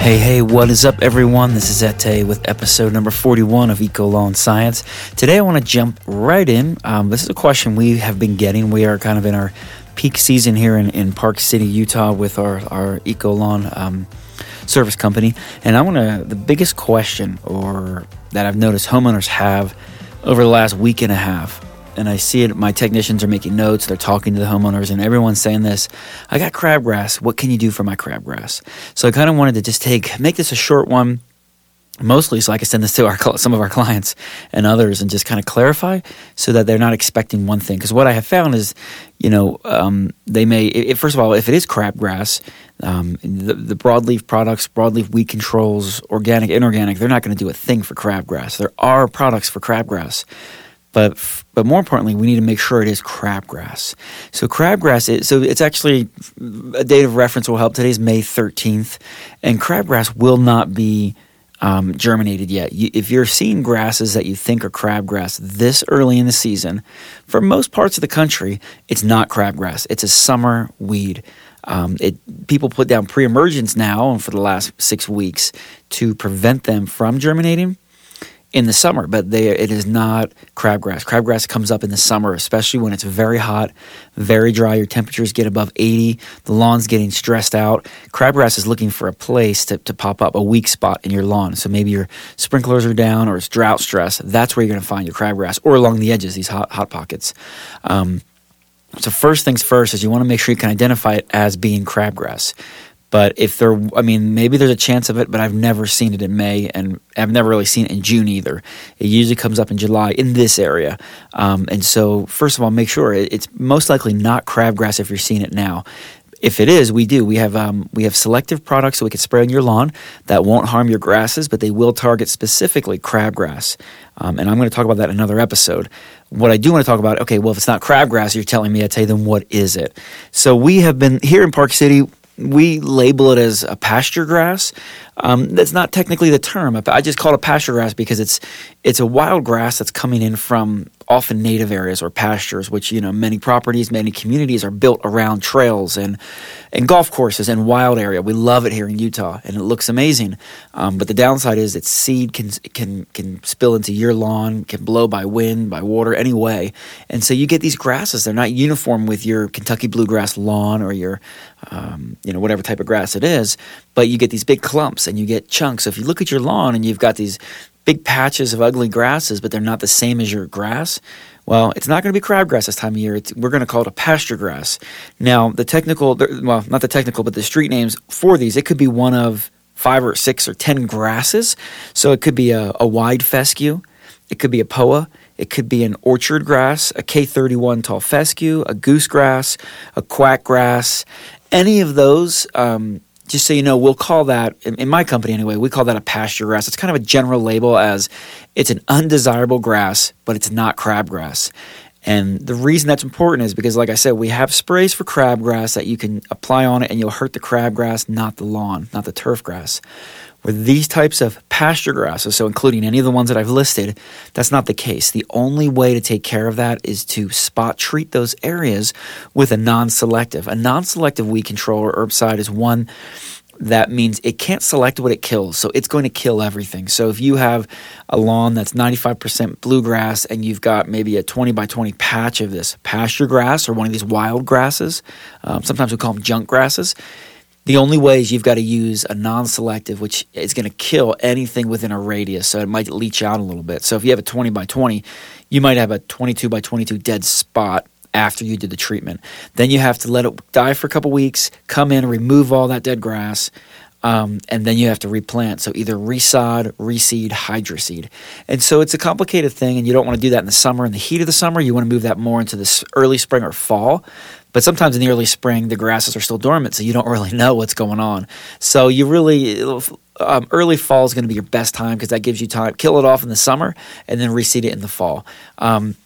Hey, hey, what is up, everyone? This is Ete with episode number 41 of Eco Lawn Science. Today, I want to jump right in. Um, this is a question we have been getting. We are kind of in our peak season here in, in Park City, Utah, with our, our Eco Lawn um, service company. And I want to, the biggest question or that I've noticed homeowners have over the last week and a half and I see it. My technicians are making notes. They're talking to the homeowners, and everyone's saying this. I got crabgrass. What can you do for my crabgrass? So I kind of wanted to just take make this a short one, mostly so I can send this to our some of our clients and others, and just kind of clarify so that they're not expecting one thing. Because what I have found is, you know, um, they may. If, first of all, if it is crabgrass, um, the, the broadleaf products, broadleaf weed controls, organic, inorganic, they're not going to do a thing for crabgrass. There are products for crabgrass. But but more importantly, we need to make sure it is crabgrass. So crabgrass is so it's actually a date of reference will help. Today is May thirteenth, and crabgrass will not be um, germinated yet. You, if you're seeing grasses that you think are crabgrass this early in the season, for most parts of the country, it's not crabgrass. It's a summer weed. Um, it people put down pre-emergence now and for the last six weeks to prevent them from germinating in the summer, but they, it is not crabgrass. Crabgrass comes up in the summer, especially when it's very hot, very dry. Your temperatures get above 80. The lawn's getting stressed out. Crabgrass is looking for a place to, to pop up, a weak spot in your lawn. So maybe your sprinklers are down or it's drought stress. That's where you're going to find your crabgrass or along the edges, these hot, hot pockets. Um, so first things first is you want to make sure you can identify it as being crabgrass. But if there, I mean, maybe there's a chance of it, but I've never seen it in May, and I've never really seen it in June either. It usually comes up in July in this area. Um, and so, first of all, make sure it's most likely not crabgrass if you're seeing it now. If it is, we do. We have um, we have selective products that we can spray on your lawn that won't harm your grasses, but they will target specifically crabgrass. Um, and I'm going to talk about that in another episode. What I do want to talk about, okay, well, if it's not crabgrass, you're telling me, I tell you, then what is it? So we have been here in Park City we label it as a pasture grass. Um, that's not technically the term. I just call it a pasture grass because it's it's a wild grass that's coming in from often native areas or pastures, which you know many properties, many communities are built around trails and and golf courses and wild area. We love it here in Utah, and it looks amazing. Um, but the downside is its seed can can can spill into your lawn, can blow by wind, by water, any way, and so you get these grasses. They're not uniform with your Kentucky bluegrass lawn or your um, you know whatever type of grass it is, but you get these big clumps and you get chunks. So if you look at your lawn and you've got these big patches of ugly grasses, but they're not the same as your grass, well, it's not going to be crabgrass this time of year. It's, we're going to call it a pasture grass. Now, the technical, well, not the technical, but the street names for these, it could be one of five or six or ten grasses. So it could be a, a wide fescue, it could be a poa, it could be an orchard grass, a K31 tall fescue, a goose grass, a quack grass. Any of those um, just so you know, we'll call that, in my company anyway, we call that a pasture grass. It's kind of a general label as it's an undesirable grass, but it's not crabgrass. And the reason that's important is because, like I said, we have sprays for crabgrass that you can apply on it and you'll hurt the crabgrass, not the lawn, not the turf grass. With these types of pasture grasses, so including any of the ones that I've listed, that's not the case. The only way to take care of that is to spot treat those areas with a non selective. A non selective weed control or herbicide is one that means it can't select what it kills. So it's going to kill everything. So if you have a lawn that's 95% bluegrass and you've got maybe a 20 by 20 patch of this pasture grass or one of these wild grasses, um, sometimes we call them junk grasses, the only way is you've got to use a non-selective, which is going to kill anything within a radius. So it might leach out a little bit. So if you have a 20 by 20, you might have a 22 by 22 dead spot after you did the treatment. Then you have to let it die for a couple weeks, come in, remove all that dead grass, um, and then you have to replant. So either resod, reseed, hydroseed. And so it's a complicated thing, and you don't want to do that in the summer. In the heat of the summer, you want to move that more into the early spring or fall. But sometimes in the early spring, the grasses are still dormant, so you don't really know what's going on. So you really, um, early fall is going to be your best time because that gives you time. Kill it off in the summer and then reseed it in the fall. Um,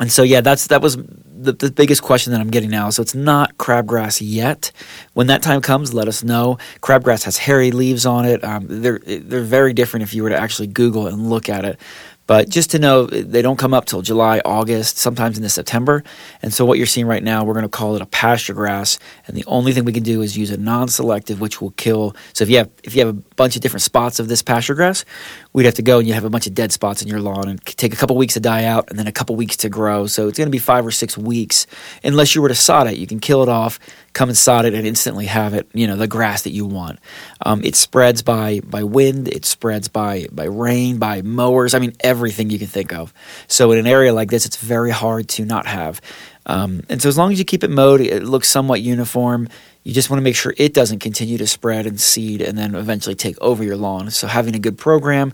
and so yeah, that's that was the, the biggest question that I'm getting now. So it's not crabgrass yet. When that time comes, let us know. Crabgrass has hairy leaves on it. Um, they're they're very different if you were to actually Google and look at it. But just to know, they don't come up till July, August, sometimes into September. And so what you're seeing right now, we're going to call it a pasture grass. And the only thing we can do is use a non-selective, which will kill. So if you have if you have a bunch of different spots of this pasture grass, we'd have to go and you have a bunch of dead spots in your lawn and take a couple weeks to die out and then a couple weeks to grow. So it's going to be five or six weeks unless you were to sod it. You can kill it off, come and sod it, and instantly have it. You know the grass that you want. Um, it spreads by by wind. It spreads by by rain, by mowers. I mean everything you can think of. So in an area like this, it's very hard to not have. Um, and so as long as you keep it mowed, it looks somewhat uniform. You just want to make sure it doesn't continue to spread and seed and then eventually take over your lawn. So having a good program,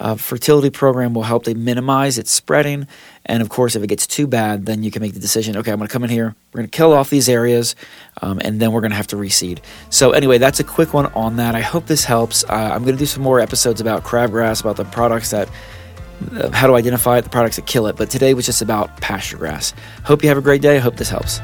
uh, fertility program will help to minimize its spreading. And of course, if it gets too bad, then you can make the decision okay, I'm going to come in here, we're going to kill off these areas, um, and then we're going to have to reseed. So, anyway, that's a quick one on that. I hope this helps. Uh, I'm going to do some more episodes about crabgrass, about the products that. How to identify it, the products that kill it. But today was just about pasture grass. Hope you have a great day. I hope this helps.